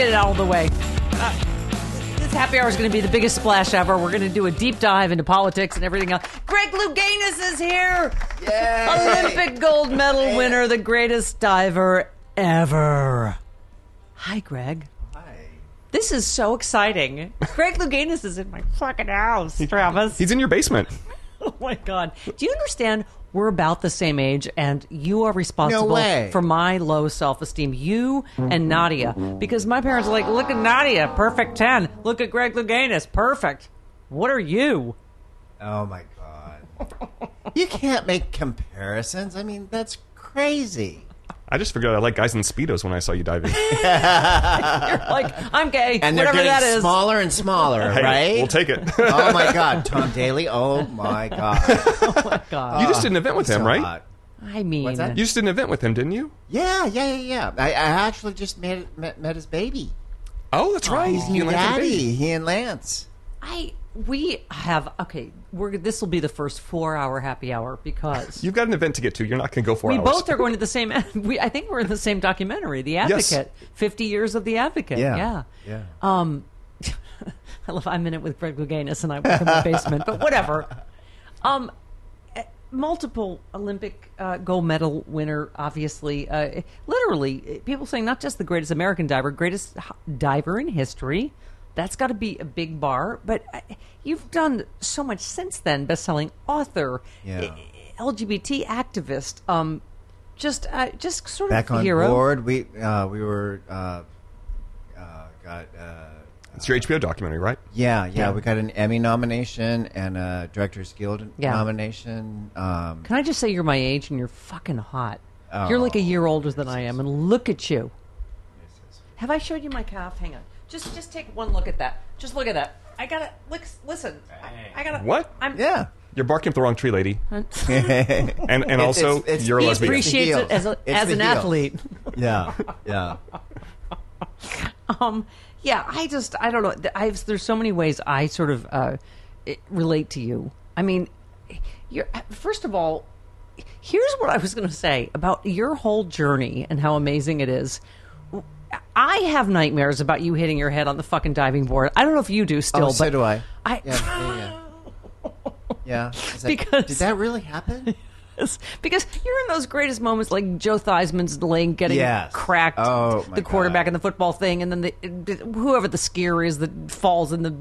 Get it out of the way. Uh, this happy hour is going to be the biggest splash ever. We're going to do a deep dive into politics and everything else. Greg Louganis is here. Olympic gold medal winner, the greatest diver ever. Hi, Greg. Hi. This is so exciting. Greg Louganis is in my fucking house, Travis. He's in your basement. Oh my god! Do you understand? We're about the same age, and you are responsible No way. for my low self-esteem. You and Nadia, because my parents are like, "Look at Nadia, perfect ten. Look at Greg Louganis, perfect." What are you? Oh my god. you can't make comparisons. I mean, that's crazy. I just figured I like guys in speedos when I saw you diving. You're like, I'm gay. And they're whatever getting that is. smaller and smaller, Hey, right? We'll take it. oh my god, Tom Daley. Oh my god. Oh my god. you just did an event with him, So right? hot. I mean, What's that? You just did an event with him, didn't you? Yeah, yeah, yeah, yeah. I, I actually just met, met met his baby. Oh, that's right. Oh, He's You and Lance had a baby. daddy. He and Lance. I we have okay. We're this will be the first four-hour happy hour because You've got an event to get to. You're not going to go four We hours. both are going to the same. We, I think we're in the same documentary, The Advocate. Fifty years of The Advocate. Yeah. yeah. Yeah. Um, I love. I'm in it with Greg Louganis, and I work in the basement. But whatever. Um, eh, multiple Olympic uh, gold medal winner. Obviously, uh, literally, eh, people saying not just the greatest American diver, greatest h- diver in history. That's got to be a big bar. But uh, you've done so much since then. Best-selling author, Yeah. eh, LGBT activist. Um, just, uh, just sort Back of on hero. board. We uh, we were uh, uh, got uh, It's your HBO documentary, right? yeah, yeah we got an Emmy nomination and a Directors Guild Yeah. nomination. Um, Can I just say you're my age and you're fucking hot? Oh. You're like a year older than I am, and look at you. Have I showed you my calf? Hang on. Just just take one look at that. Just look at that. I gotta look, listen. I, I gotta. What? I'm. yeah. You're barking up the wrong tree, lady. And and also, it's- it's- you're a He lesbian. appreciate- appreciates it as, a, as an heels. athlete. yeah, yeah. Um, yeah, I just I don't know. I have, there's so many ways I sort of uh, relate to you. I mean, you're first of all, here's what I was going to say about your whole journey and how amazing it is. I have nightmares about you hitting your head on the fucking diving board. I don't know if you do still, Oh, so but do I. I Yeah, yeah, yeah. Yeah. Because- did that really happen? because you're in those greatest moments like Joe Theismann's leg getting Yes. cracked, Oh, the quarterback God. in the football thing, and then the, whoever the skier is that falls in the,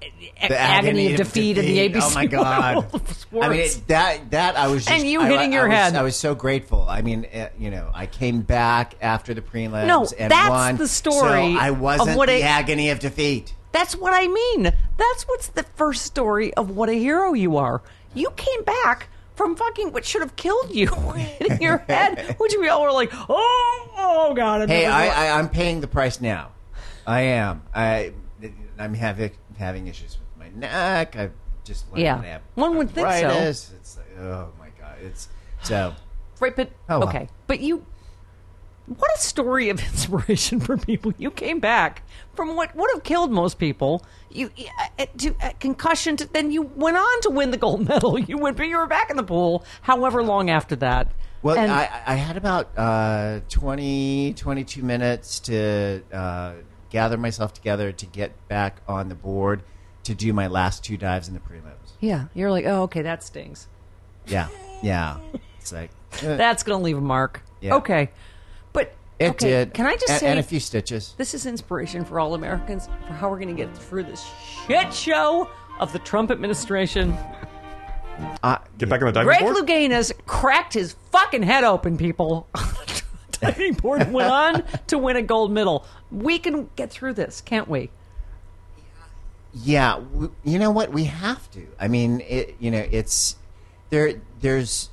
The agony, of defeat, in the. ABC. Oh my god! I mean, it, that that I was just, And you I- hitting I, your I was, head. I was so grateful. I mean, uh, you know, I came back after the prelims. No, and that's won, the story So I wasn't what the agony of defeat. That's what I mean. That's what's the first story of what a hero you are. You came back from fucking what should have killed you hitting your head, which we all were like, oh, oh god. Hey, I, I, I'm paying the price now. I am. I, I'm having having issues with my neck. I've just learned Yeah. that I have One would think so. It's like, oh my god. It's so. Right, but Oh, okay, but you. What a story of inspiration for people! You came back from what would have killed most people. You uh, to uh, concussion. To, then you went on to win the gold medal. You went, but you were back in the pool. However long after that. Well, And- I, I had about uh, 20, 22 minutes to uh, gather myself together to get back on the board to do my last two dives in the prelims. yeah, you're like, oh, okay, that stings. Yeah, yeah. It's like eh, That's gonna leave a mark. Yeah. Okay, but it okay, did. Can I just and, say and a few stitches. This is inspiration for all Americans for how we're going to get through this shit show of the Trump administration. Uh, Get back on the diving Greg board. Louganis cracked his fucking head open, people. Diving board went on to win a gold medal. We can get through this, can't we? Yeah, w- you know what? We have to. I mean, it, you know, it's there. There's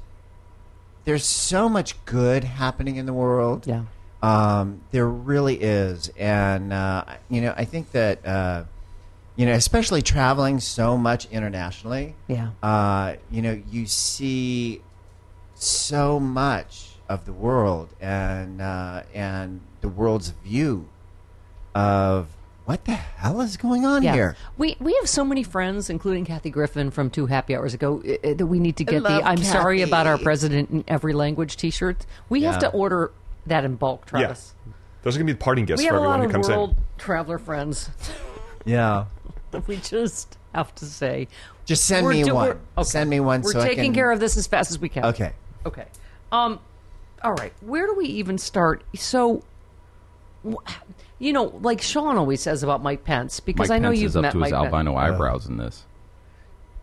there's so much good happening in the world. Yeah. um, there really is, and uh, you know, I think that uh, you know, especially traveling so much internationally. Yeah. Uh, you know, you see so much of the world, and uh, and the world's view of what the hell is going on Yeah. here. We we have so many friends, including Kathy Griffin from two happy hours ago, uh, uh, that we need to get the "I'm sorry about our president in every language" T-shirts. We have to order that in bulk, Yeah. Travis. Those are gonna be the parting gifts We for everyone who comes world in. traveler friends. Yeah. we just have to say. Just send me do- one. we're- okay. Send me one We're so I taking can- care of this as fast as we can. Okay. Okay. Um. All right. Where do we even start? So, you know, like Sean always says about Mike Pence, because Mike I know Pence you've is up met to his Mike albino Pence. eyebrows in this.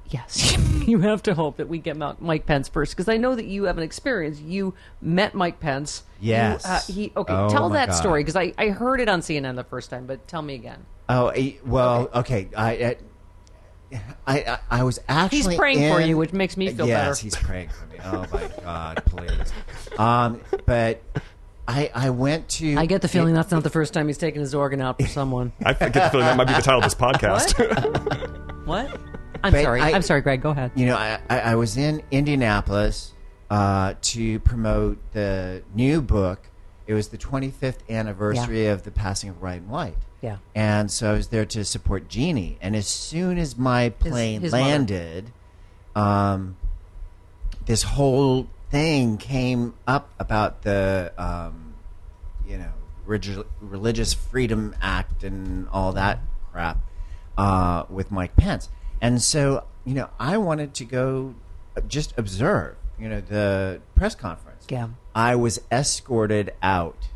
Yes, you have to hope that we get Mike Pence first, because I know that you have an experience. You met Mike Pence. You, Yes. uh, he. Okay. Oh, tell that God. story, because I I heard it on CNN the first time, but tell me again. Oh eh, well, okay. I, I, I, I was actually he's praying for you, which makes me feel yes, better. he's praying for me. Oh my God, please. Um, but I, I went to. I get the feeling that's not the first time he's taken his organ out for someone. I get the feeling that might be the title of this podcast. what? I'm But sorry. I- I'm sorry, Greg. Go ahead. You know, I, I, I was in Indianapolis uh, to promote the new book. It was the 25th anniversary of the passing of Ryan White. Yeah. And so I was there to support Jeannie. And as soon as my plane his mother. landed, um, this whole thing came up about the, um, you know, Religious Freedom Act and all that crap uh, with Mike Pence. And so, you know, I wanted to go just observe, you know, the press conference. Yeah. I was escorted out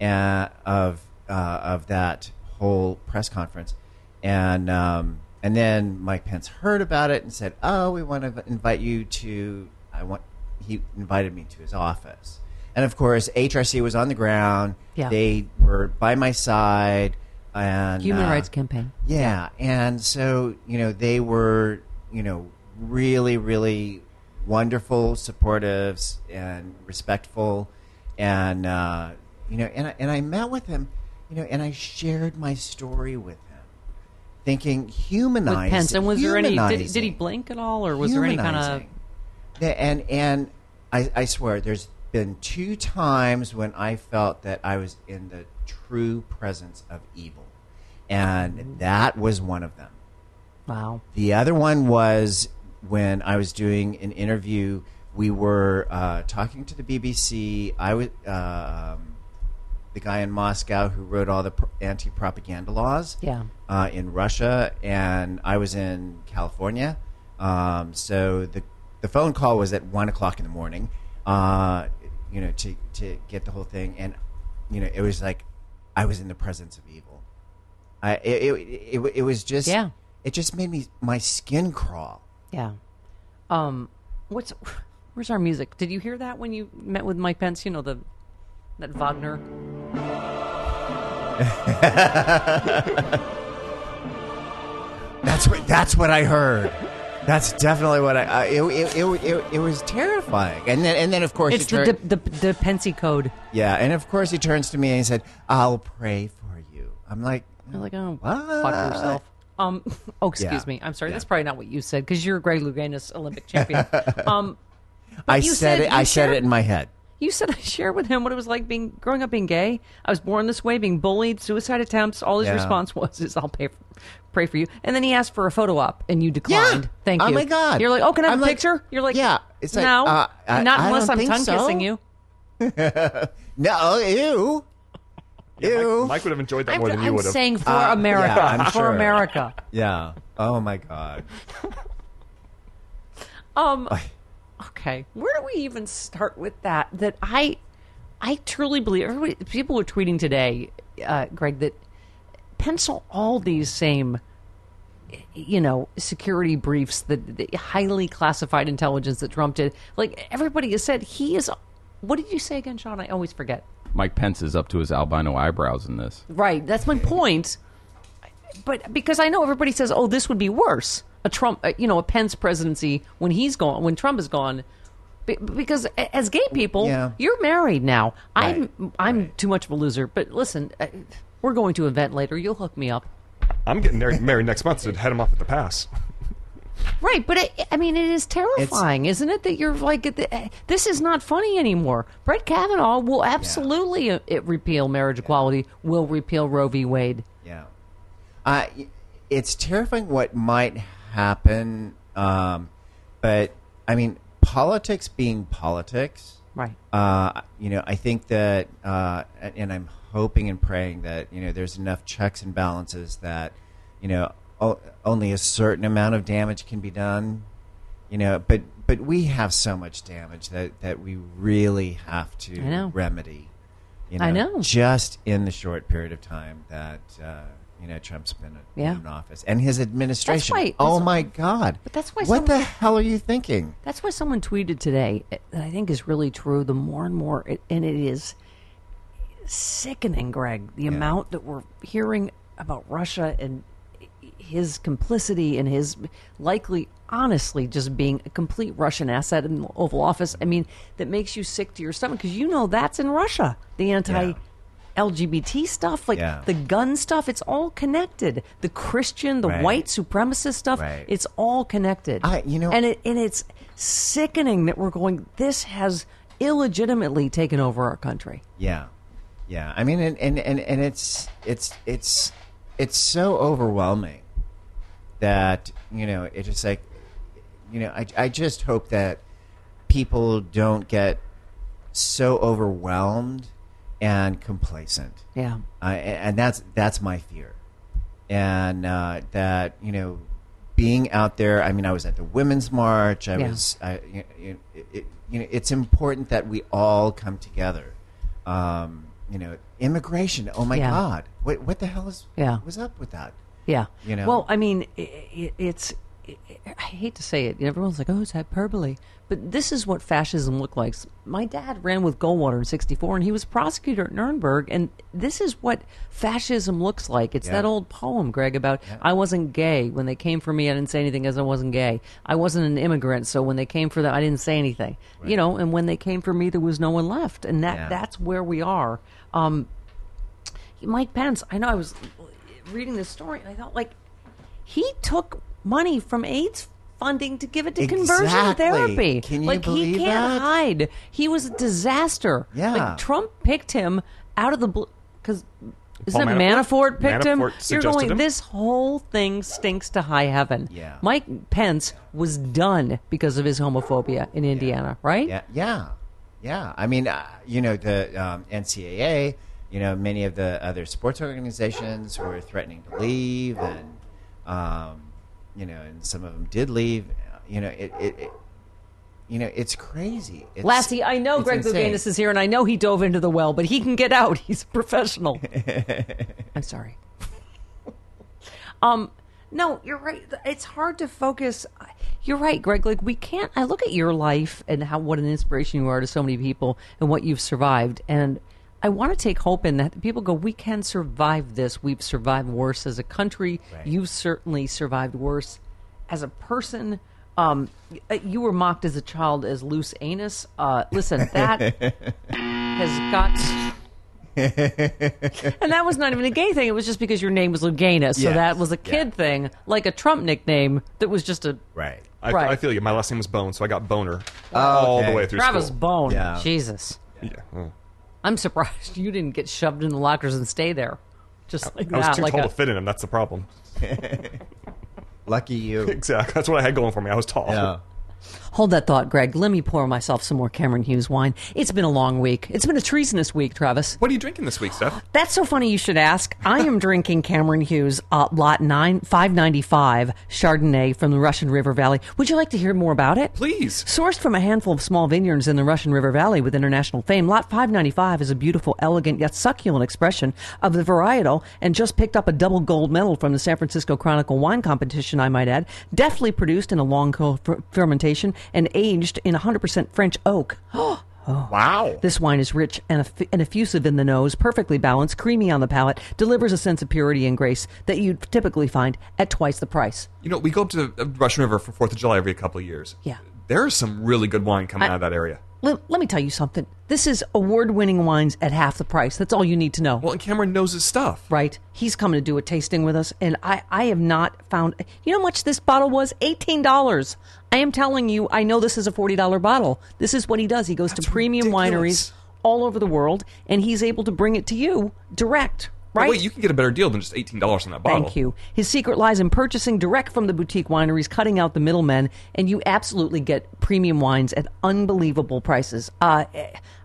uh, of uh, of that whole press conference, and um, and then Mike Pence heard about it and said, "Oh, we want to invite you to." I want. He invited me to his office, and of course, HRC was on the ground. Yeah. They were by my side, and Human uh, Rights Campaign. yeah, and so you know they were you know really really wonderful, supportive, and respectful, and uh, you know and I, and I met with him, you know, and I shared my story with him, thinking humanizing. With Pence, and was there any? Did, he- did he blink at all, or was there any kind of? and and I, I swear there's been two times when I felt that I was in the true presence of evil, and that was one of them. Wow. The other one was when I was doing an interview. We were uh, talking to the BBC. I was um, the guy in Moscow who wrote all the pr- anti-propaganda laws Yeah. uh, in Russia, and I was in California. Um, so the the phone call was at one o'clock in the morning. Uh, you know, to to get the whole thing, and you know, it was like I was in the presence of evil. I it it, it, it was just Yeah. It just made me my skin crawl. Yeah. Um. What's? Where's our music? Did you hear that when you met with Mike Pence? You know the that Wagner. That's what that's what I heard. That's definitely what I. Uh, it, it, it, it, it was terrifying, and then and then of course It's he the, turned, the, the, the Pensy code. yeah, and of course he turns to me and he said, "I'll pray for you." I'm like, You're like, oh, What? fuck yourself. Um, oh, excuse Yeah. me. I'm sorry. Yeah. That's probably not what you said because you're a Greg Louganis, Olympic champion. um, I you said, it. you I said it in my head. You said I shared with him what it was like being growing up being gay. I was born this way, being bullied, suicide attempts. All his Yeah. response was, "Is I'll pay for, pray for you." And then he asked for a photo op, and you declined. Yeah. Thank Oh my God. You're like, "Oh, can I have I'm a like- picture?" You're like, Yeah. It's like, no, uh, I- not I unless I'm tongue so." kissing you." No, ew, ew. Mike, Mike would have enjoyed that I'm, more than you I'm would have. saying for Uh, America, yeah, I'm for sure. America. yeah. Oh my god. Um. Okay, where do we even start with that? That I, I truly believe. People were tweeting today, uh, Greg, that pencil all these same, you know, security briefs, the, the highly classified intelligence that Trump did. Like everybody has said, he is. What did you say again, Sean? I always forget. Mike Pence is up to his albino eyebrows in this. Right. That's my point. But because I know everybody says, "Oh, this would be worse." A Trump, uh, you know, a Pence presidency when he's gone, when Trump is gone. Be- Because as gay people, Yeah. you're married now. I'm I'm too much of a loser. But listen, uh, we're going to an event later. You'll hook me up. I'm getting married, married next month to head him off at the pass. Right, but it, I mean, it is terrifying, isn't it? That you're like, uh, this is not funny anymore. Brett Kavanaugh will absolutely uh, it repeal marriage equality. Will repeal Roe v. Wade. Yeah. Uh, it's terrifying what might happen. Um, but, I mean, politics being politics, Right. uh, you know, I think that, uh, and I'm hoping and praying that, you know, there's enough checks and balances that, you know, o- only a certain amount of damage can be done. You know, but but we have so much damage that, that we really have to remedy. You know, I know. just in the short period of time that uh, you know Trump's been Yeah. in office and his administration. right. Oh my God! But that's why What some- the hell are you thinking? That's why someone tweeted today that I think is really true. The more and more, it, and it is sickening, Greg, the amount that we're hearing about Russia and his complicity and his likely, honestly, just being a complete Russian asset in the Oval Office. I mean, that makes you sick to your stomach because you know that's in Russia. The anti. LGBT stuff, like Yeah. the gun stuff, it's all connected. The Christian, the Right. white supremacist stuff, Right. it's all connected. I- you know- and it and it's sickening that we're going. This has illegitimately taken over our country. Yeah, yeah. I mean, and and, and, and it's it's it's it's so overwhelming that you know it's just like you know I I just hope that people don't get so overwhelmed and complacent. Yeah, uh, and that's that's my fear, and uh, that you know, being out there. I mean, I was at the women's march. I Yeah. was. I, you, you, it, you know, it's important that we all come together. Um, you know, immigration. Oh my Yeah. God, what what the hell is Yeah. what's up with that? Yeah. You know? Well, I mean, i i it's. i I hate to say it. Everyone's like, "Oh, it's hyperbole," but this is what fascism looked like. My dad ran with Goldwater in '64, and he was prosecutor at Nuremberg. And this is what fascism looks like. It's Yeah. that old poem, Greg, about I wasn't gay when they came for me. I didn't say anything because I wasn't gay. I wasn't an immigrant, so when they came for that, I didn't say anything. You know, and when they came for me, there was no one left, and that Yeah. that's where we are. Um, Mike Pence, I know I was reading this story and I thought like he took money from AIDS funding to give it to conversion therapy. Can you like he can't that? hide. He was a disaster. Yeah. Like Trump picked him out of the blue because isn't Paul it Manafort, Manafort? picked him? You're going. him? This whole thing stinks to high heaven. Yeah. Mike Pence was done because of his homophobia in Indiana, right? Yeah, yeah, yeah. I mean, uh, you know, the um, NCAA, you know, many of the other sports organizations were threatening to leave, and um, you know, and some of them did leave. You know, it, it, it you know, it's crazy. It's, Lassie, I know Greg. Louganis is here, and I know he dove into the well, but he can get out. He's a professional. I'm sorry. um, no, you're right. It's hard to focus. You're right, Greg. Like we can't. I look at your life and how what an inspiration you are to so many people and what you've survived, and I want to take hope in that. People go, we can survive this. We've survived worse as a country. Right. You've certainly survived worse as a person. Um, you were mocked as a child as loose anus. Uh, listen, that has got. and that was not even a gay thing. It was just because your name was Lugana, so Yes, that was a kid yeah. thing, like a Trump nickname that was just a Right. I, Right. I feel you. My last name was Bone, so I got Boner Oh, all okay. the way through Travis school. Bone. Yeah. Jesus, Yeah. oh. I'm surprised you didn't get shoved in the lockers and stay there, just like I was that. too like tall a, to fit in him. That's the problem. Lucky you. Exactly. That's what I had going for me. I was tall. Yeah. Hold that thought, Greg. Let me pour myself some more Cameron Hughes wine. It's been a long week. It's been a treasonous week, Travis. What are you drinking this week, Steph? That's so funny you should ask. I am drinking Cameron Hughes uh, Lot 9 595 Chardonnay from the Russian River Valley. Would you like to hear more about it? Please. Sourced from a handful of small vineyards in the Russian River Valley with international fame, Lot 595 is a beautiful, elegant, yet succulent expression of the varietal and just picked up a double gold medal from the San Francisco Chronicle Wine Competition, I might add. Deftly produced in a long fermentation and aged in 100% French oak. Oh, Wow. This wine is rich and, eff- and effusive in the nose, perfectly balanced, creamy on the palate, delivers a sense of purity and grace that you'd typically find at twice the price. You know, we go up to the Russian River for Fourth of July every couple of years. Yeah. There is some really good wine coming I- out of that area. Let, let me tell you something. This is award winning wines at half the price. That's all you need to know. Well, and Cameron knows his stuff. right? He's coming to do a tasting with us, and I, I have not found. You know how much this bottle was? Eighteen dollars. I am telling you, I know this is a forty dollar bottle. This is what he does. He goes That's to premium ridiculous. wineries all over the world, and he's able to bring it to you direct. Right? Wait, you can get a better deal than just eighteen dollars on that bottle. Thank you. His secret lies in purchasing direct from the boutique wineries, cutting out the middlemen, and you absolutely get premium wines at unbelievable prices. Uh,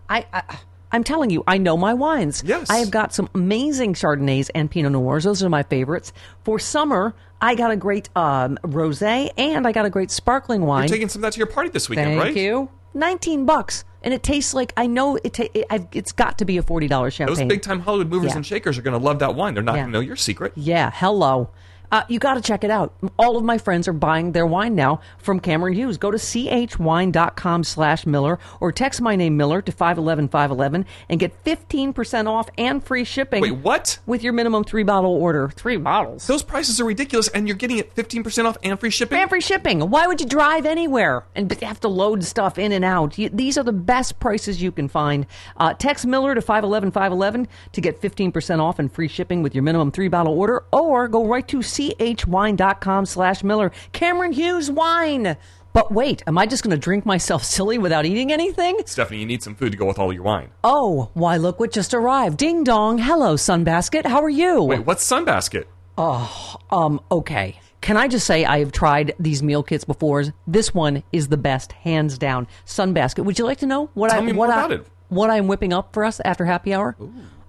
I, I, I'm telling you, I know my wines. Yes. I have got some amazing Chardonnays and Pinot Noirs. Those are my favorites. For summer, I got a great um, rosé and I got a great sparkling wine. You're taking some of that to your party this weekend, Thank right? Thank you. Nineteen bucks, and it tastes like I know it. Ta- it I've, it's got to be a forty dollars champagne. Those big time Hollywood movers Yeah. and shakers are going to love that wine. They're not Yeah. going to know your secret. Yeah, hello. Uh, you got to check it out. All of my friends are buying their wine now from Cameron Hughes. Go to chwine.com slash Miller or text my name Miller to 511-511 and get 15% off and free shipping. Wait, what? With your minimum three bottle order. Three bottles. Those prices are ridiculous, and you're getting it 15% off and free shipping? And free shipping. Why would you drive anywhere and have to load stuff in and out? You, these are the best prices you can find. Uh, text Miller to 511 511 to get 15% off and free shipping with your minimum three bottle order, or go right to chwine.com slash Miller. Cameron Hughes Wine. But wait, am I just going to drink myself silly without eating anything? Stephanie, you need some food to go with all your wine. Oh, why, look what just arrived. Ding dong. Hello, Sunbasket. How are you? Wait, what's Sunbasket? Oh, um, okay. Can I just say I have tried these meal kits before. This one is the best, hands down. Sunbasket. Would you like to know what Tell I me what more I, about it. what I'm whipping up for us after happy hour?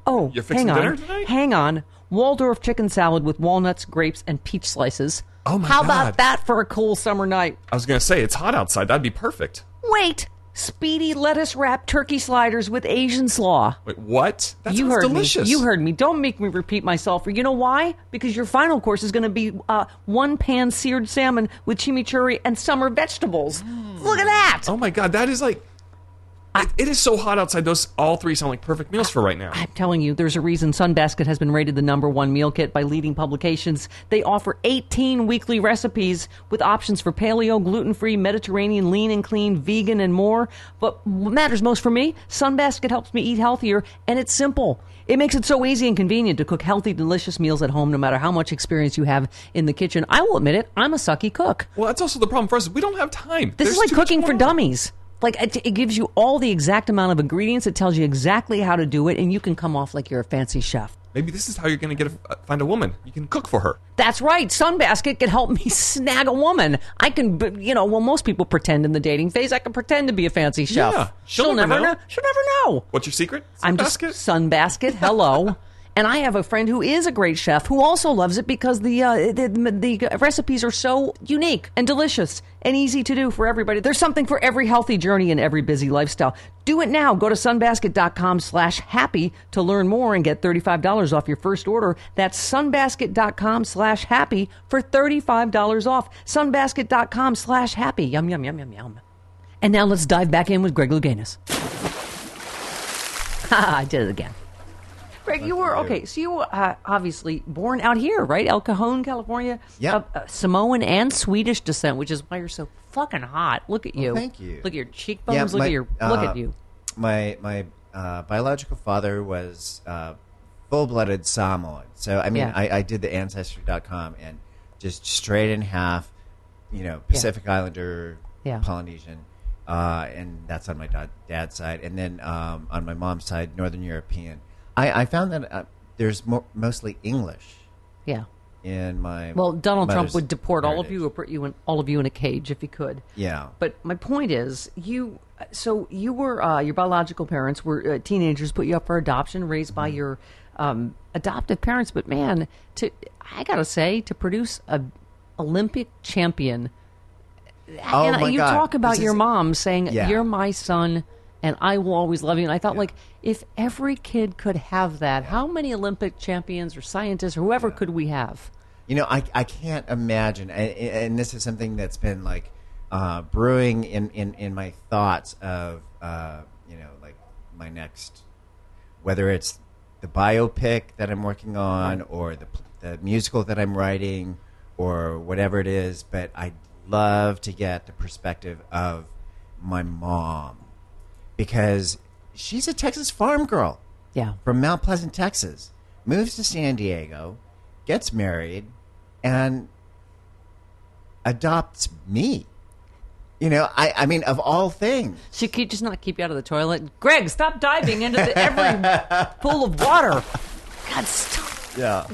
Oh, You're fixing hang on. dinner tonight? Hang on. Waldorf chicken salad with walnuts, grapes, and peach slices. Oh my god. How God. about that for a cool summer night? I was going to say, it's hot outside. That'd be perfect. Wait, speedy lettuce wrapped turkey sliders with Asian slaw. Wait, what? That you sounds heard delicious. me. You heard me. Don't make me repeat myself. You know why? Because your final course is going to be uh, one pan seared salmon with chimichurri and summer vegetables. Look at that. Oh my god, that is like. It, it is so hot outside. Those all three sound like perfect meals for right now. I'm telling you, there's a reason Sunbasket has been rated the number one meal kit by leading publications. They offer 18 weekly recipes with options for paleo, gluten free, Mediterranean, lean and clean, vegan, and more. But what matters most for me, Sunbasket helps me eat healthier, and it's simple. It makes it so easy and convenient to cook healthy, delicious meals at home, no matter how much experience you have in the kitchen. I will admit it, I'm a sucky cook. Well, that's also the problem for us. We don't have time. This There's is like cooking for dummies. Like it, it gives you all the exact amount of ingredients. It tells you exactly how to do it, and you can come off like you're a fancy chef. Maybe this is how you're going to get a, uh, find a woman. You can cook for her. That's right. Sunbasket can help me snag a woman. I can, you know, well, most people pretend in the dating phase. I can pretend to be a fancy chef. Yeah, she'll she'll never know. know. She'll never know. What's your secret? I'm just Sunbasket? Sunbasket. Hello. And I have a friend who is a great chef who also loves it because the, uh, the the recipes are so unique and delicious and easy to do for everybody. There's something for every healthy journey and every busy lifestyle. Do it now. Go to sunbasket.com slash happy to learn more and get $35 off your first order. That's sunbasket.com slash happy for $35 off. Sunbasket.com slash happy. Yum, yum, yum, yum, yum. And now let's dive back in with Greg Louganis. I did it again. Greg, you were okay. So you were uh, obviously born out here, right? El Cajon, California. Yeah. Of, uh, Samoan and Swedish descent, which is why you're so fucking hot. Look at you. thank you. Look at your cheekbones. Yeah, look my- at your. look uh, at you. My my uh, biological father was uh, full-blooded Samoan. So I mean, Yeah. I, I did the ancestry.com and just straight in half, you know, Pacific Islander, Yeah. Polynesian, uh, and that's on my dad, dad's side, and then um, on my mom's side, Northern European. I, I found that uh, there's mo- mostly English Yeah. in my Well, Donald Trump mother's would deport all of heritage. you, or put you in all of you in a cage if he could. Yeah. But my point is, you. So you were uh, your biological parents were uh, teenagers, put you up for adoption, raised Mm-hmm. by your um, adoptive parents. But man, to I gotta say, to produce a Olympic champion. Oh, and my you God. talk about This your is- mom saying, Yeah. "You're my son." And I will always love you. And I thought, like, if every kid could have that, how many Olympic champions or scientists or whoever could we have? You know, I, I can't imagine, and, and this is something that's been like uh, brewing in, in, in my thoughts of, uh, you know, like my next, whether it's the biopic that I'm working on or the, the musical that I'm writing or whatever it is, but I'd love to get the perspective of my mom because she's a Texas farm girl Yeah. from Mount Pleasant, Texas, moves to San Diego, gets married, and adopts me. You know, I, I mean, of all things. She could just not keep you out of the toilet. Greg, stop diving into the, every pool of water. God, stop Yeah.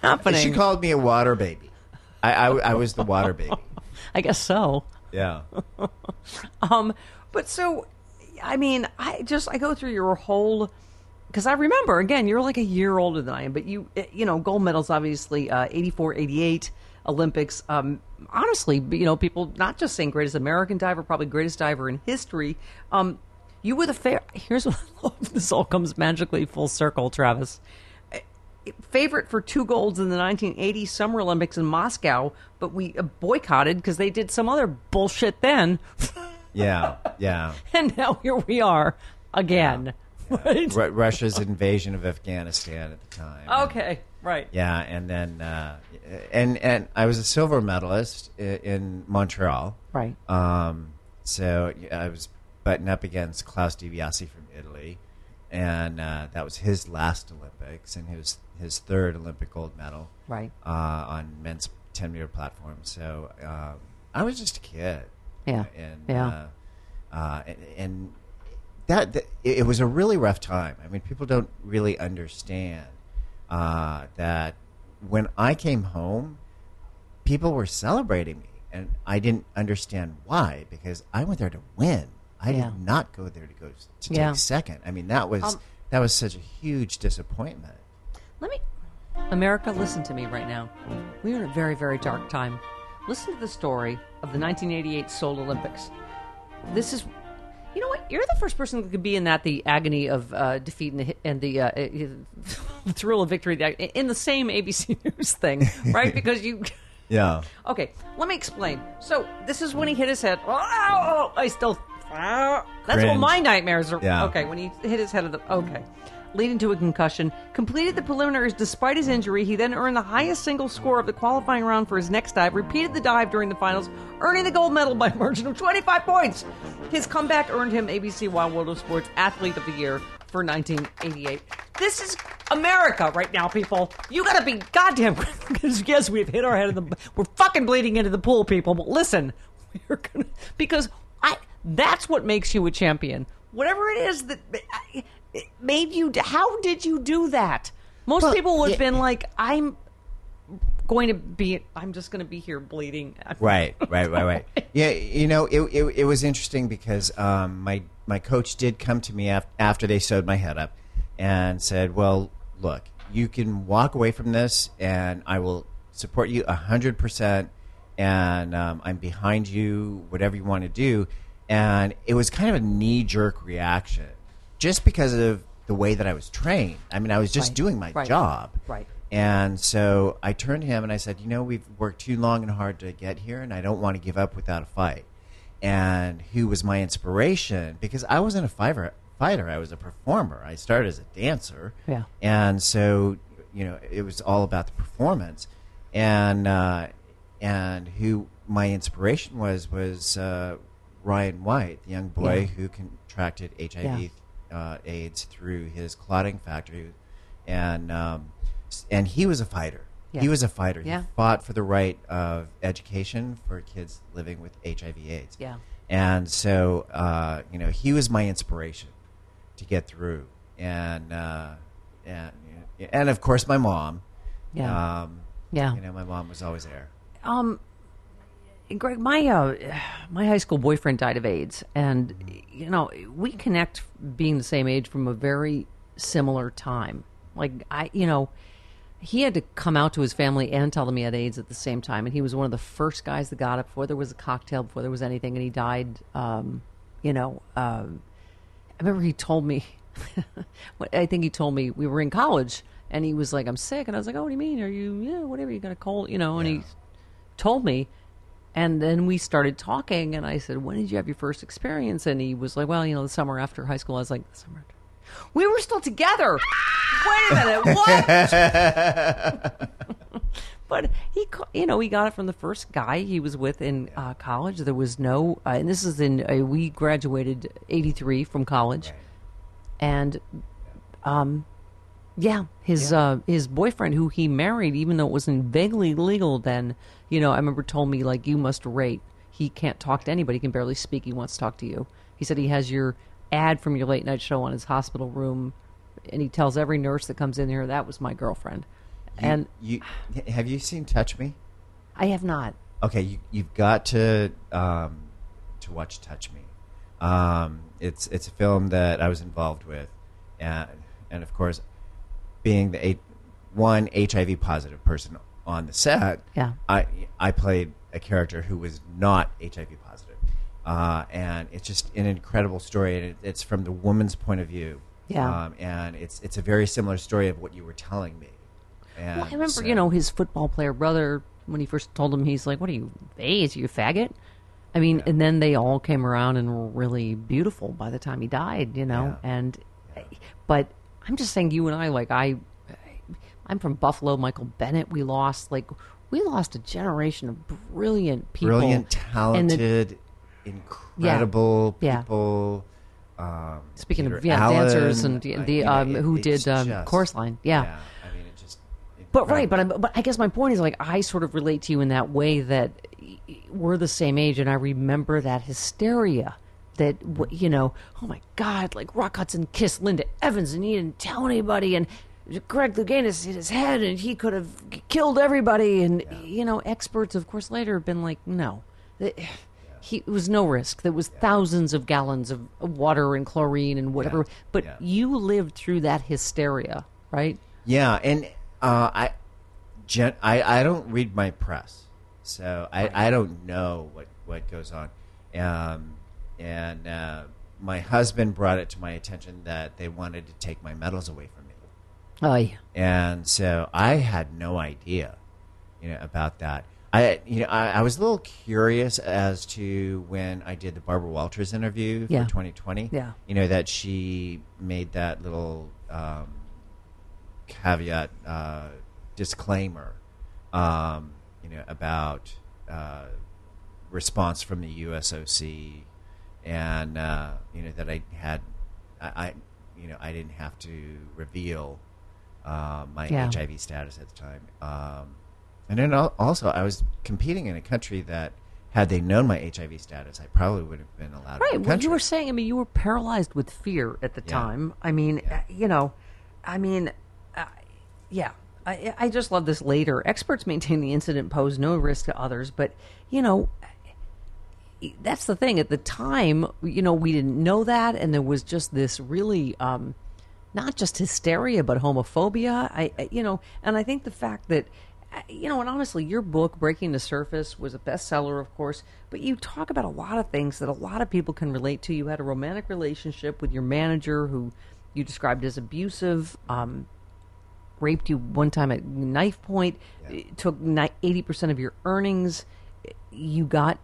happening. She called me a water baby. I, I, I was the water baby. I guess so. Yeah. Um, but so, I mean, I just I go through your whole because I remember again, you're like a year older than I am, but you eh, you know gold medals obviously uh, 84, 88 Olympics. Um, honestly, you know people not just saying greatest American diver, probably greatest diver in history. Um, you were the fair. Here's what I love. This all comes magically full circle, Travis. favorite for two golds in the 1980 Summer Olympics in Moscow, but we uh, boycotted because they did some other bullshit then. Yeah. Yeah. and now here we are again. Right? Ru- Russia's invasion of Afghanistan at the time. Okay, right. Yeah, and then uh, and and I was a silver medalist in Montreal. Right. Um, so yeah, I was butting up against Klaus Dibiasi from Italy, and uh, that was his last Olympics and his his third Olympic gold medal. Right. Uh, on men's ten meter platform. So um, I was just a kid. Yeah. And Yeah. Uh, uh, and, and that, that it, was a really rough time. I mean, people don't really understand uh, that when I came home, people were celebrating me, and I didn't understand why because I went there to win. I Yeah. did not go there to go to Yeah. take second. I mean, that was Um, that was such a huge disappointment. Let me. America, listen to me right now. We are in a very, very dark time. Listen to the story of the 1988 Seoul Olympics. This is. You know what? You're the first person that could be in that the agony of uh, defeat and the, and the uh, uh, thrill of victory in the same ABC News thing, right? because you. Yeah. Okay, let me explain. So this is when he hit his head. Oh, I still. That's what my nightmares are. Yeah. Okay, when he hit his head. Of the, okay, leading to a concussion. Completed the preliminaries despite his injury. He then earned the highest single score of the qualifying round for his next dive. Repeated the dive during the finals, earning the gold medal by a margin of 25 points. His comeback earned him ABC Wild World of Sports Athlete of the Year for 1988. This is America right now, people. You gotta be goddamn. Yes, we've hit our head in the. We're fucking bleeding into the pool, people. But listen, we're gonna because I. That's what makes you a champion. Whatever it is that it made you. How did you do that? Most Well, people would have yeah. been like, I'm going to be. I'm just going to be here bleeding. Right, right, right, right. Yeah, you know, it, it, it was interesting because um, my my coach did come to me af- after they sewed my head up and said, "Well, look, you can walk away from this, and I will support you hundred percent, and um, I'm behind you, whatever you want to do." And it was kind of a knee jerk reaction, just because of the way that I was trained. I mean, I was just Right, doing my right, job, right. and so I turned to him and I said, You know, we've worked too long and hard to get here, and I don't want to give up without a fight. And who was my inspiration? Because I wasn't a fighter, fighter. I was a performer. I started as a dancer. Yeah. And so, you know, it was all about the performance. And uh, and who my inspiration was was uh, Ryan White, the young boy Yeah. who contracted HIV uh, AIDS through his clotting factory, and um, and he was a fighter. Yeah. He was a fighter. Yeah. He fought for the right of education for kids living with HIV/AIDS. Yeah. And so, uh, you know, he was my inspiration to get through, and uh, and and of course my mom. Yeah. Um, Yeah. You know, my mom was always there. Um, Greg, my uh, my high school boyfriend died of AIDS, and you know we connect being the same age from a very similar time. Like I, you know, he had to come out to his family and tell them he had AIDS at the same time, and he was one of the first guys that got it before there was a cocktail, before there was anything, and he died. Um, you know, um, I remember he told me. I think he told me we were in college, and he was like, "I'm sick," and I was like, "Oh, what do you mean? Are you yeah, whatever? You got a cold, you know?" And he told me, and then we started talking, and I said, "When did you have your first experience?" And he was like, "Well, you know, the summer after high school." I was like, "The summer." after-" We were still together. Wait a minute, what? but he, you know, he got it from the first guy he was with in uh, college. There was no, uh, and this is in uh, we graduated '83 from college, and um, yeah, his uh, his boyfriend, who he married, even though it wasn't vaguely legal then, you know, I remember told me like you must rate. He can't talk to anybody. He can barely speak. He wants to talk to you. He said he has your ad from your late night show on his hospital room, and he tells every nurse that comes in here that was my girlfriend. and you have you seen Touch Me? I have not. Okay, you, you've got to um, to watch Touch Me. Um, it's it's a film that I was involved with, and and of course, being the a, one HIV positive person on the set, Yeah. I I played a character who was not HIV positive, uh, and it's just an incredible story, and it, it's from the woman's point of view. Yeah. um, and it's it's a very similar story of what you were telling me. And Well, I remember, so- you know, his football player brother when he first told him, he's like, "What are you, AIDS? You a faggot?" I mean, and then they all came around and were really beautiful by the time he died, you know. Yeah. And, but I'm just saying, you and I, like, I, I'm from Buffalo. Michael Bennett, we lost, like, we lost a generation of brilliant people, brilliant, And the- talented, incredible Yeah. people. Um, Speaking of, yeah, Allen, dancers and the- the, you know, um, it- who did, um, just- Chorus Line. Yeah. I mean, it just. But right, but. I'm, but I guess my point is like I sort of relate to you in that way that we're the same age, and I remember that hysteria. That you know, oh my God, like Rock Hudson kissed Linda Evans, and he didn't tell anybody, and Greg Louganis hit his head, and he could have killed everybody, and you know, experts, of course, later have been like, no, Th- he it was no risk. There was thousands of gallons of water and chlorine and whatever, but Yeah. you lived through that hysteria, right? Yeah, and uh, I, gen- I, I don't read my press, so I, I don't know what, what goes on. Um, and uh, my husband brought it to my attention that they wanted to take my medals away from Oh yeah. and so I had no idea, you know, about that. I, you know, I, I was a little curious as to when I did the Barbara Walters interview for Yeah. 2020. Yeah. you know that she made that little um, caveat uh, disclaimer, um, you know, about uh, response from the USOC, and uh, you know that I had, I, I, you know, I didn't have to reveal uh, my Yeah. HIV status at the time. Um, and then also, I was competing in a country that, had they known my HIV status, I probably would have been allowed. Right. Well, you were saying, I mean, you were paralyzed with fear at the Yeah. time. I mean, uh, you know, I mean, uh, yeah. I, I just love this later. Experts maintain the incident posed no risk to others, but, you know, that's the thing. At the time, you know, we didn't know that, and there was just this really, um, not just hysteria, but homophobia. I, I- you know, and I think the fact that, you know, and honestly, your book, Breaking the Surface, was a bestseller, of course, but you talk about a lot of things that a lot of people can relate to. You had a romantic relationship with your manager who you described as abusive. Um, raped you one time at knife point, it took 80% of your earnings. You got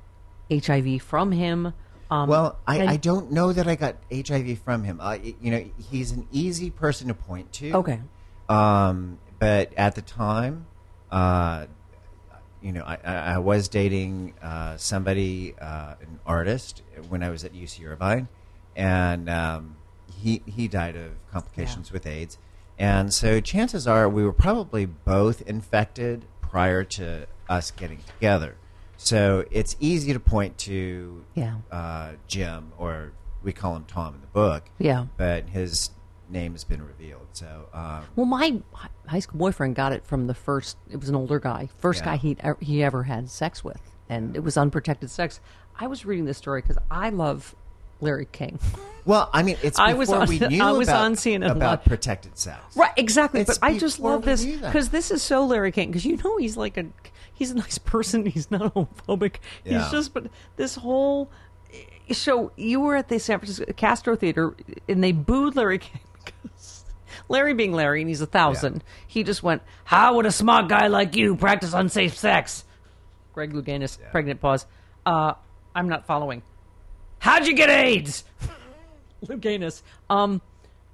HIV from him. Um, Well, I, I don't know that I got HIV from him. Uh, you know, he's an easy person to point to. Okay. Um, but at the time, uh, you know, I, I, I was dating uh, somebody, uh, an artist, when I was at UC Irvine, and um, he he died of complications with AIDS, and so chances are we were probably both infected prior to us getting together. So it's easy to point to Yeah. uh, Jim, or we call him Tom in the book. Yeah. But his name has been revealed. So um, Well, my high school boyfriend got it from the first. It was an older guy, first Yeah. guy he he ever had sex with, and it was unprotected sex. I was reading this story because I love Larry King. Well, I mean, it's I was on- we knew I was about, on CNN about protected sex. Right, exactly. It's but I just love this because this is so Larry King. Because you know he's like a he's a nice person. He's not homophobic. Yeah. He's just but this whole so you were at the San Francisco Castro Theater and they booed Larry King because Larry being Larry and he's a thousand. He just went, "How would a smart guy like you practice unsafe sex?" Greg Louganis, pregnant pause. Uh, I'm not following. How'd you get AIDS? Louganis. Um,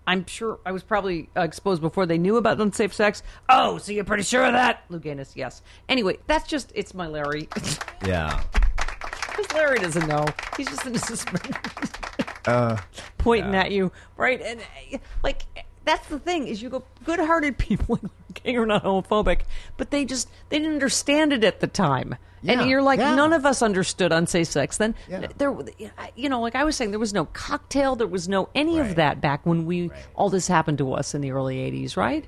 I'm sure I was probably uh, exposed before they knew about unsafe sex. Oh, so you're pretty sure of that? Louganis, yes. Anyway, that's just, it's my Larry. Yeah. Because Larry doesn't know. He's just an assistant. Uh, Pointing at you, right? And, uh, like, that's the thing, is you go, good-hearted people like are not homophobic, but they just, they didn't understand it at the time. Yeah, And you're like, yeah. none of us understood unsafe sex then. Yeah. There, you know, like I was saying, there was no cocktail, there was no any of that back when we, Right. all this happened to us in the early 80s, right?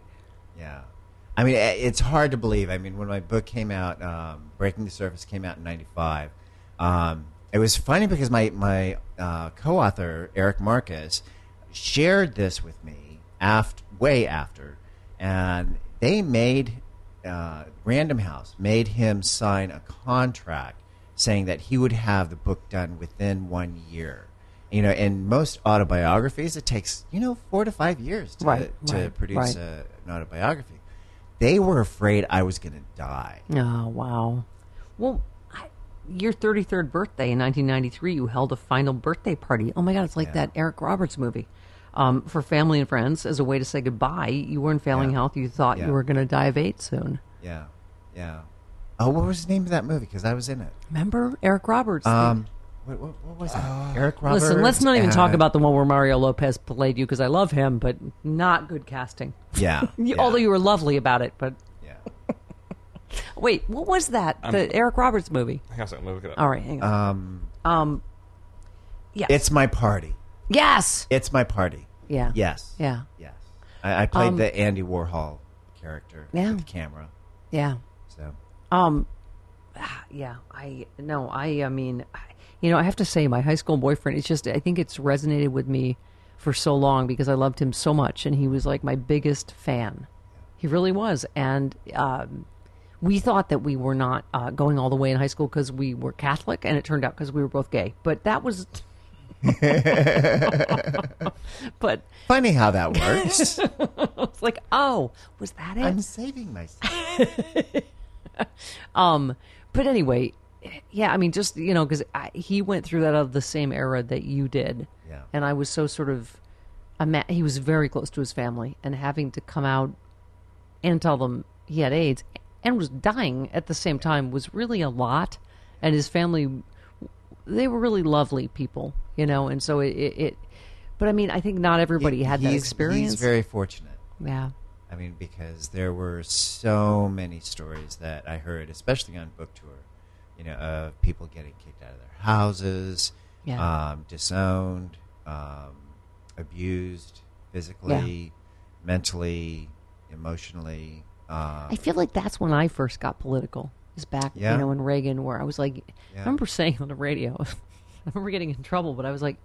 Yeah. I mean, it's hard to believe. I mean, when my book came out, um, Breaking the Surface came out in 95, um, it was funny because my, my uh, co author, Eric Marcus, shared this with me after, way after. And they made, uh, Random House made him sign a contract saying that he would have the book done within one year. You know, in most autobiographies, it takes, you know, four to five years to, Right, to right, produce right. a, an autobiography. They were afraid I was going to die. Oh, wow. Well, I, your 33rd birthday in 1993, you held a final birthday party. Oh my God, it's like that Eric Roberts movie. Um, for family and friends, as a way to say goodbye, you were in failing Yeah. health. You thought Yeah. you were going to die of AIDS soon. Yeah, yeah. Oh, what was the name of that movie? Because I was in it. Remember Eric Roberts? Um, what, what, what was that? Eric Roberts. Listen, let's not even talk about the one where Mario Lopez played you because I love him, but not good casting. Yeah, You- yeah, Although you were lovely about it, but yeah. wait, what was that? the Eric Roberts movie. Hang on a second, let me look it up. All right, hang on. Um, Um, yes, it's my party. yes, It's my party. Yeah, Yes. yeah, Yes. I, I played Um, the Andy Warhol character Yeah. with the camera. yeah. So Um, yeah, I no, I, I mean, I, you know, I have to say, my high school boyfriend. It's just, I think it's resonated with me for so long because I loved him so much, and he was like my biggest fan. He really was, and um, we thought that we were not uh, going all the way in high school because we were Catholic, and it turned out because we were both gay. But that was. but funny how that works. it's like, oh, was that it? I'm saving myself. Um, but anyway, yeah, I mean, just you know, because he went through that of the same era that you did, Yeah. and I was so sort of, ima- he was very close to his family, and having to come out and tell them he had AIDS and was dying at the same time was really a lot, and his family, they were really lovely people, you know, and so it, it, it but I mean, I think not everybody had that experience. He's very fortunate. yeah, I mean, because there were so many stories that I heard, especially on book tour, you know, of people getting kicked out of their houses, Yeah. um, disowned, um, abused physically, mentally, emotionally. Um, I feel like that's when I first got political. Is back, Yeah. you know, in Reagan, where I was like, I remember saying on the radio, I remember getting in trouble, but I was like,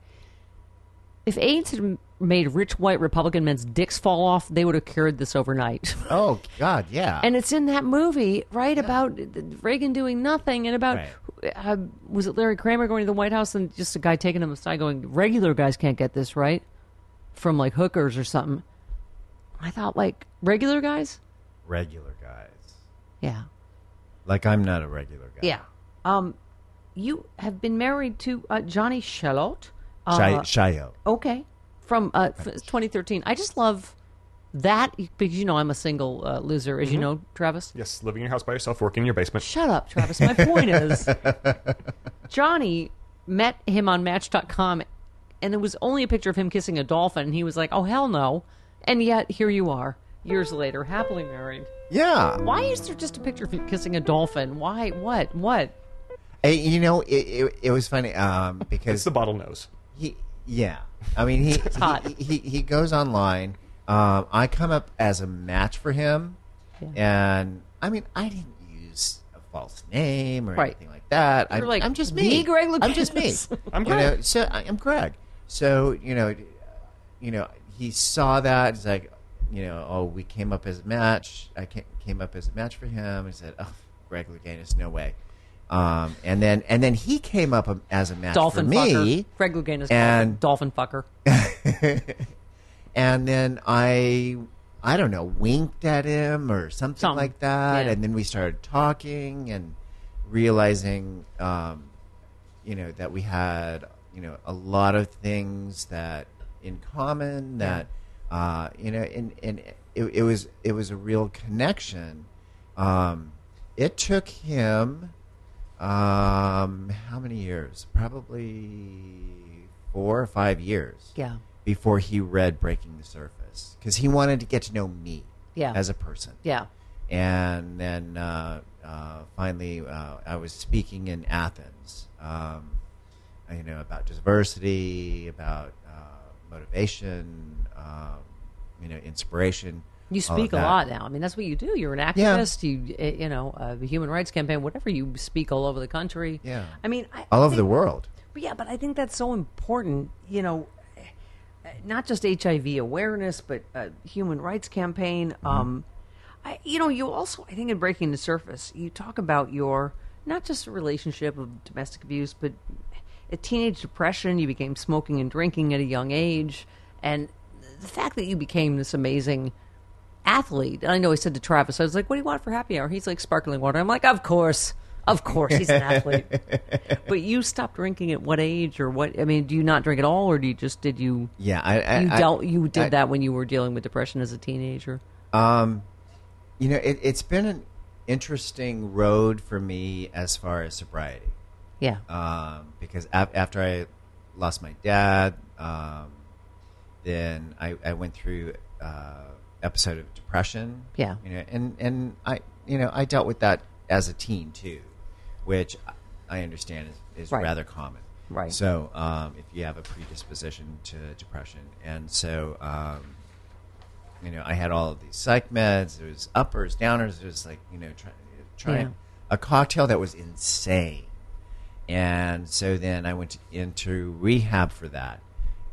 if AIDS had made rich white Republican men's dicks fall off, they would have cured this overnight. oh God, yeah. and it's in that movie, right, about Reagan doing nothing, and about Right. uh, was it Larry Kramer going to the White House and just a guy taking him aside, going, regular guys can't get this, right, from like hookers or something. I thought, like regular guys, regular guys. yeah. Like I'm not a regular guy. Yeah. Um, you have been married to uh, Johnny Charlotte. Uh, Shy, Shio. Okay, from uh, f- 2013. I just love that because you know I'm a single uh, loser, as you know, Travis. Yes, living in your house by yourself, working in your basement. Shut up, Travis. My point is, Johnny met him on Match.com, and there was only a picture of him kissing a dolphin, and he was like, "Oh hell no!" And yet here you are, years later, happily married. Yeah. Why is there just a picture of you kissing a dolphin? Why? What? What? Hey, you know, it, it, it was funny um, It's the bottle nose. he, yeah. I mean, he hot. he, he he goes online. Um, I come up as a match for him, and I mean, I didn't use a false name or Right. anything like that. I'm, like, I'm just "The me. Greg I'm just me. I'm You Greg. know, so I, I'm Greg. So you know, you know, he saw that. He's like, you know, oh, we came up as a match. I came up as a match for him. He said, oh, Greg Louganis, no way. Um, and then and then he came up as a match Dolphin for me. fucker. Greg Louganis. and- dolphin fucker. and then I I don't know winked at him or something, Something, like that, yeah. and then we started talking and realizing, um, you know, that we had you know a lot of things that in common that uh, you know, and and it, it was it was a real connection. Um, it took him um, how many years? Probably four or five years Yeah. before he read Breaking the Surface because he wanted to get to know me Yeah. as a person. Yeah. And then uh, uh, finally, uh, I was speaking in Athens, um, you know, about diversity, about motivation, um, you know, inspiration. You speak a lot now. I mean, that's what you do. You're an Yeah. activist. You, uh, you know, uh, the human rights campaign, whatever. You speak all over the country. Yeah. I mean, I, all I over the world. But yeah, but I think that's so important. You know, uh, not just HIV awareness, but uh, human rights campaign. Mm-hmm. Um, I, you know, you also, I think, in breaking the surface, you talk about your not just a relationship of domestic abuse, but a teenage depression. You became smoking and drinking at a young age, and the fact that you became this amazing athlete. And I know I said to Travis, I was like, "What do you want for happy hour?" He's like, "Sparkling water." I'm like, "Of course." Of course, he's an athlete. but you stopped drinking at what age, or what? I mean, do you not drink at all, or do you just did you? Yeah, I, I, You I- dealt. You did I- that when you were dealing with depression as a teenager. Um, you know, it, it's been an interesting road for me as far as sobriety. Yeah. Um, because af- after I lost my dad, um, then I, I went through uh, episode of depression. Yeah. You know, and and I you know I dealt with that as a teen too, which I understand is, is Right. rather common. Right. So um, if you have a predisposition to depression, and so um, you know, I had all of these psych meds. There was uppers, downers. There was like you know, try, trying Yeah. a cocktail that was insane. And so then I went into rehab for that,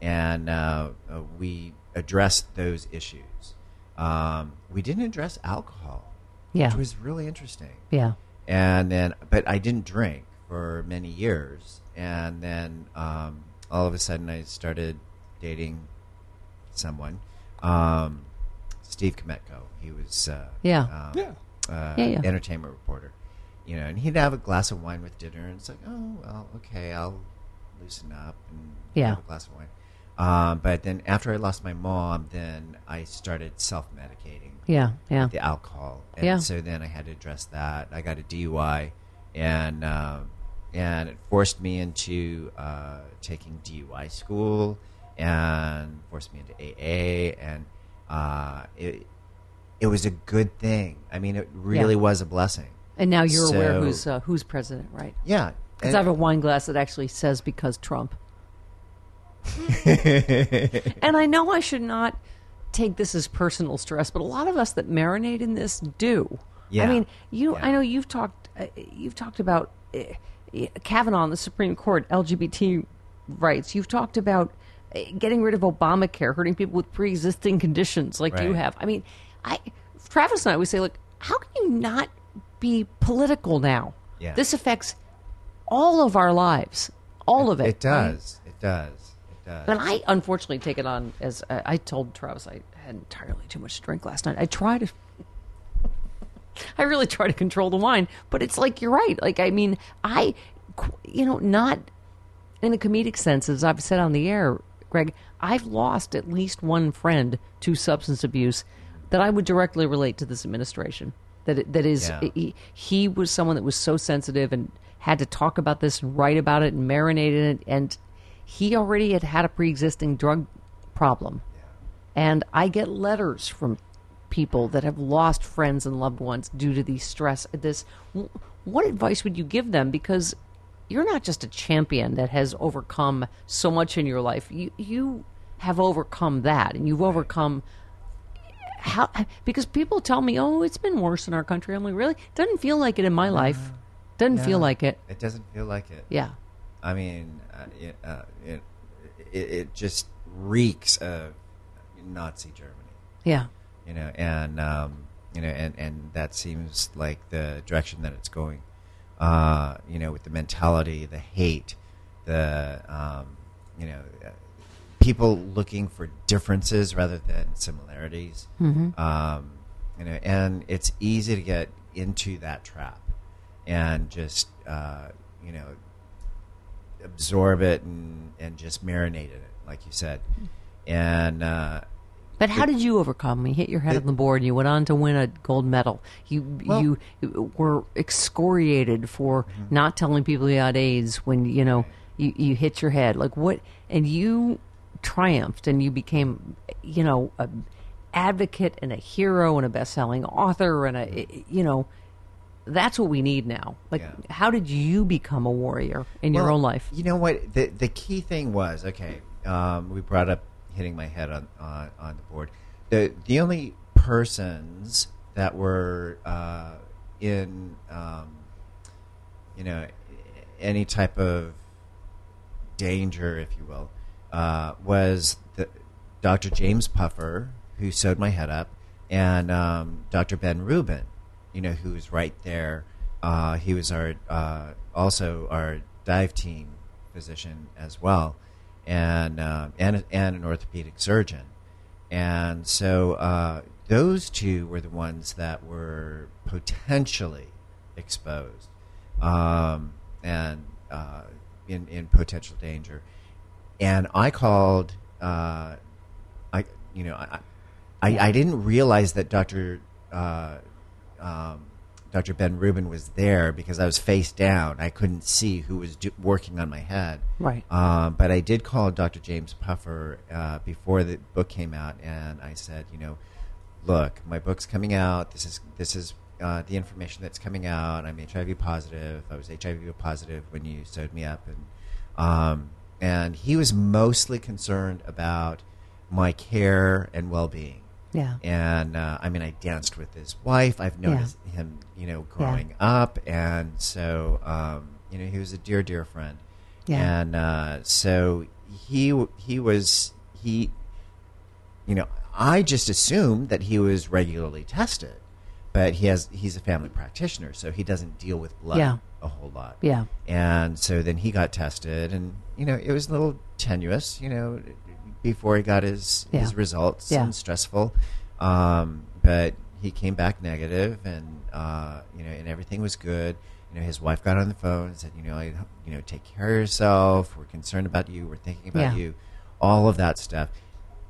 and uh, uh, we addressed those issues. Um, we didn't address alcohol, Yeah. which was really interesting Yeah. and then but I didn't drink for many years, and then um, all of a sudden I started dating someone, um, Steve Kmetko. He was uh, Yeah. um, Yeah. uh, Yeah, yeah. entertainment reporter, you know, and he'd have a glass of wine with dinner, and it's like, oh well, okay, I'll loosen up and Yeah. have a glass of wine. Um, but then after I lost my mom, then I started self medicating Yeah. Yeah. the alcohol, and Yeah. so then I had to address that. I got a DUI, and um, and it forced me into uh, taking DUI school, and forced me into AA, and uh, it it was a good thing. I mean, it really Yeah. was a blessing. And now you're aware who's uh, who's president, right? Yeah, Because I have a wine glass that actually says because Trump. and I know I should not take this as personal stress, but a lot of us that marinate in this do. Yeah. I mean, you. Yeah. I know you've talked. Uh, you've talked about uh, Kavanaugh on the Supreme Court, LGBT rights. You've talked about uh, getting rid of Obamacare, hurting people with pre-existing conditions like you have. I mean, I Travis and I always say, look, how can you not be political now? Yeah. This affects all of our lives, all of it. It right? does. It does. It does. And I unfortunately take it on as uh, I told Travis I had entirely too much to drink last night. I try to. I really try to control the wine, but it's like you're right. Like I mean, I you know, not in a comedic sense, as I've said on the air, Greg, I've lost at least one friend to substance abuse that I would directly relate to this administration. That that is, Yeah. he, he was someone that was so sensitive and had to talk about this and write about it and marinate in it, and he already had had a pre-existing drug problem. And I get letters from people that have lost friends and loved ones due to these stress. This, what advice would you give them? Because you're not just a champion that has overcome so much in your life. You you have overcome that, and you've overcome how because people tell me, "Oh, it's been worse in our country." I'm like, "Really? Doesn't feel like it in my life. Doesn't feel like it." It doesn't feel like it. Yeah, I mean, uh, it, uh, it, it it just reeks of Nazi Germany, yeah, you know, and um, you know, and and that seems like the direction that it's going. Uh, you know, with the mentality, the hate, the um, you know, uh, people looking for differences rather than similarities. Um, you know, and it's easy to get into that trap and just uh, you know absorb it and, and just marinate in it, like you said. And uh, But how did you overcome? You hit your head on the board. And You went on to win a gold medal. You Well- you were excoriated for Mm-hmm. not telling people you had AIDS when you know you, you hit your head. Like what? And you triumphed, and you became you know a advocate and a hero and a best-selling author and a you know that's what we need now. Like Yeah. how did you become a warrior in your own life? You know what? The the key thing was okay. Um, we brought up hitting my head on, on on the board. The the only persons that were uh, in um, you know any type of danger, if you will, uh, was the, Dr. James Puffer, who sewed my head up, and um, Dr. Ben Rubin, you know, who was right there. Uh, he was our uh, also our dive team physician as well, and uh, and and an orthopedic surgeon, and so uh, those two were the ones that were potentially exposed, um, and uh, in in potential danger, and I called. Uh, I you know I, I I didn't realize that Doctor uh, um, Dr. Ben Rubin was there because I was face down. I couldn't see who was do- working on my head. Right. Um, but I did call Dr. James Puffer uh, before the book came out, and I said, you know, look, my book's coming out. This is this is uh, the information that's coming out. I'm HIV positive. I was HIV positive when you sewed me up, and um, and he was mostly concerned about my care and well-being. Yeah. And uh, I mean, I danced with his wife. I've noticed him, you know, growing up, and so um, you know, he was a dear, dear friend. Yeah. And uh, so he he was he, you know, I just assumed that he was regularly tested, but he has he's a family practitioner, so he doesn't deal with blood Yeah. a whole lot. Yeah. And so then he got tested, and you know, it was a little tenuous, you know, before he got his Yeah. his results Yeah. and stressful. Um, but he came back negative, and uh, you know, and everything was good. You know, his wife got on the phone and said, you know, I, you know, take care of yourself. We're concerned about you. We're thinking about you. All of that stuff.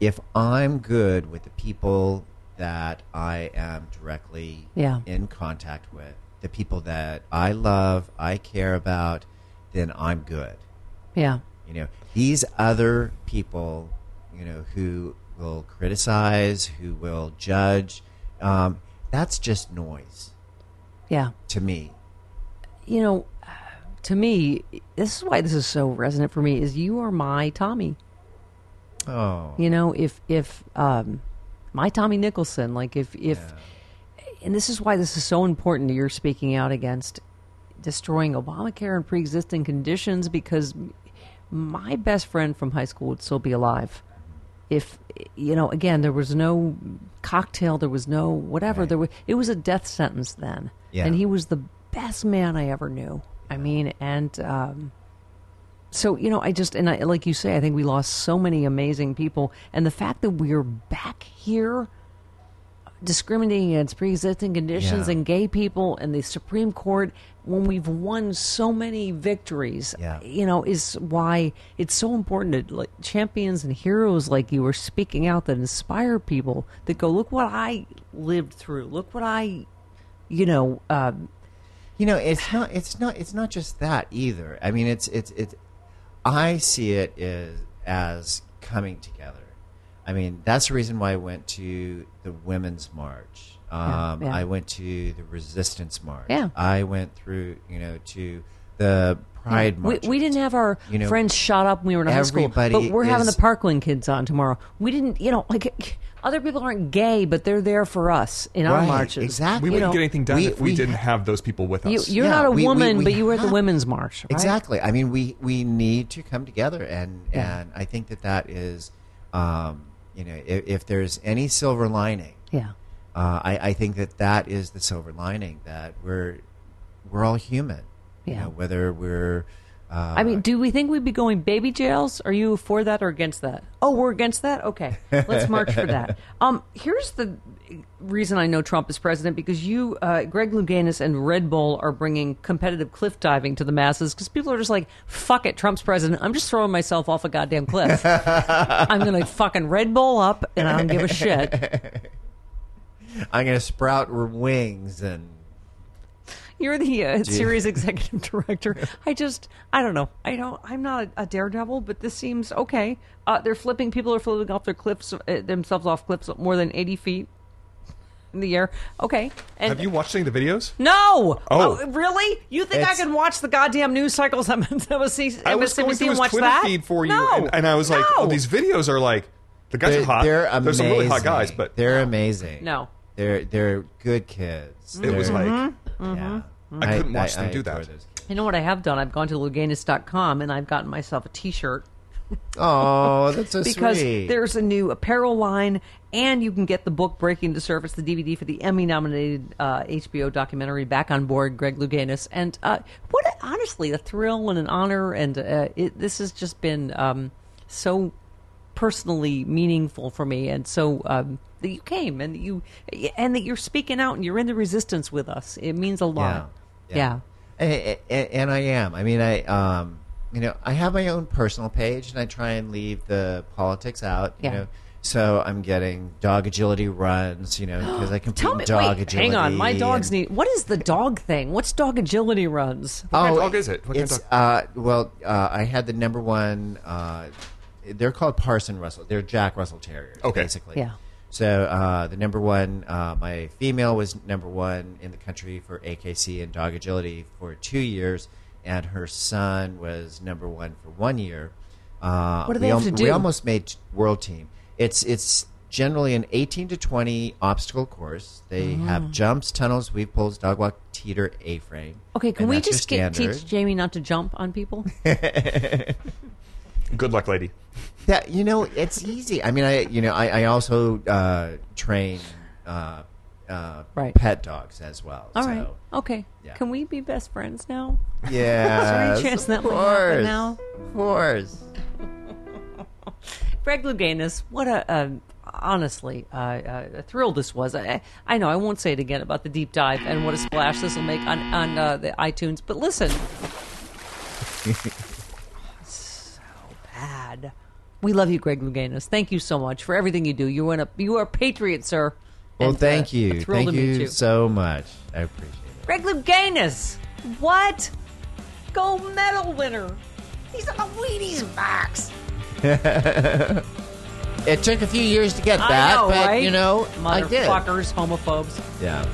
If I'm good with the people that I am directly Yeah. in contact with, the people that I love, I care about, then I'm good. Yeah. You know, these other people, you know, who will criticize, who will judge, um, that's just noise Yeah. to me. you know, to me, this is why this is so resonant for me. Is you are my Tommy. Oh, You know, if if um, my Tommy Nicholson, like if if, and this is why this is so important. You're speaking out against destroying Obamacare and pre-existing conditions because my best friend from high school would still be alive. If you know, again, there was no cocktail, there was no whatever. There was it was a death sentence then, Yeah. and he was the best man I ever knew. I mean, and um, so you know, I just and I, like you say, I think we lost so many amazing people, and the fact that we're back here, discriminating against pre-existing conditions Yeah. and gay people and the Supreme Court when we've won so many victories. Yeah. You know, is why it's so important that like champions and heroes like you are speaking out that inspire people that go, look what I lived through. Look what I, you know, um, You know, it's not. It's not. It's not just that either. I mean, it's it's it's. I see it as as coming together. I mean, that's the reason why I went to the Women's March. Um, yeah. I went to the Resistance March. Yeah. I went through, you know, to the Pride we, March. we didn't have our You know, friends shot up when we were in high school, but we're having the Parkland kids on tomorrow. We didn't, you know, like other people aren't gay, but they're there for us in our marches. exactly. We wouldn't know, get anything done we- if we, we didn't ha- have those people with us. You, you're Yeah, not a we- we- woman, we but you were at the women's march, right? Exactly. I mean, we we need to come together, and Yeah. and I think that that is, um, you know, if, if there's any silver lining, Yeah. uh, I, I think that that is the silver lining that we're we're all human. You Yeah. know, whether we're uh, I mean, do we think we'd be going baby jails? Are you for that or against that? Oh, we're against that. Okay, let's march for that. Um, here's the reason I know Trump is president because you, uh, Greg Louganis, and Red Bull are bringing competitive cliff diving to the masses because people are just like, "Fuck it, Trump's president. I'm just throwing myself off a goddamn cliff. I'm gonna fucking Red Bull up, and I don't give a shit." I'm going to sprout wings and You're the uh, series executive director. I just, I don't know. I don't. I'm not a, a daredevil, but this seems okay. Uh, they're flipping. People are flipping off their cliffs uh, themselves off cliffs more than 80 feet in the air. Okay. And Have you watched any of the videos? No. Oh. really? You think I It's- can watch the goddamn news cycles on MSNBC, I was going MSNBC through and his watch Twitter that? feed for you, No. and, and I was like, No. "Oh, these videos are like the guys they're, are hot. they're amazing. There's some really hot guys, but they're amazing. No. they're they're good kids. it was They're- like yeah. I couldn't watch them I do that. those. You know what I have done? I've gone to Louganis.com and I've gotten myself a T-shirt Oh, that's so because sweet. there's a new apparel line, and you can get the book Breaking the Surface, the DVD for the Emmy-nominated uh, HBO documentary Back on Board, Greg Louganis, and uh, what a, honestly a thrill and an honor, and uh, it, this has just been um, so personally meaningful for me, and so. Um, that you came and you and that you're speaking out and you're in the resistance with us. It means a lot. Yeah. And, and, and I am. I mean, I um, you know, I have my own personal page, and I try and leave the politics out. You Yeah. know, so I'm getting dog agility runs. You know, because I can Tell in me, dog wait, agility. hang on. My dogs and- need. What is the dog thing? What's dog agility runs? What kind of dog is it? What kind of it's dog? uh, well, uh, I had the number one. Uh, they're called Parson Russell. They're Jack Russell Terriers, Okay. basically. Yeah. So uh, the number one, uh, my female was number one in the country for AKC and dog agility for two years, and her son was number one for one year. Uh, What do we they have al- to We do? almost made world team. It's it's generally an 18 to 20 obstacle course. They Ah. have jumps, tunnels, weave poles, dog walk, teeter, A-frame. Okay, can we just get, teach Jamie not to jump on people? Good luck, lady. That you know, it's easy. I mean, I you know, I, I also uh, train uh, uh, Right. pet dogs as well. All so, right. Okay. yeah. Can we be best friends now? Yeah. Is there any chance that of might happen course, now? Of course. Greg Louganis, what a um, honestly uh, uh, a thrill this was. I, I know I won't say it again about the deep dive and what a splash this will make on on uh, the iTunes. But listen, so bad. We love you, Greg Louganis. Thank you so much for everything you do. You are a you are a patriot, sir. Well, And, uh, thank a you. Thank you, you. so much. I appreciate it. Greg Louganis. What? Gold medal winner. He's on the Wheaties box. It took a few years to get that, know, but right? you know. Motherfuckers, homophobes. Yeah.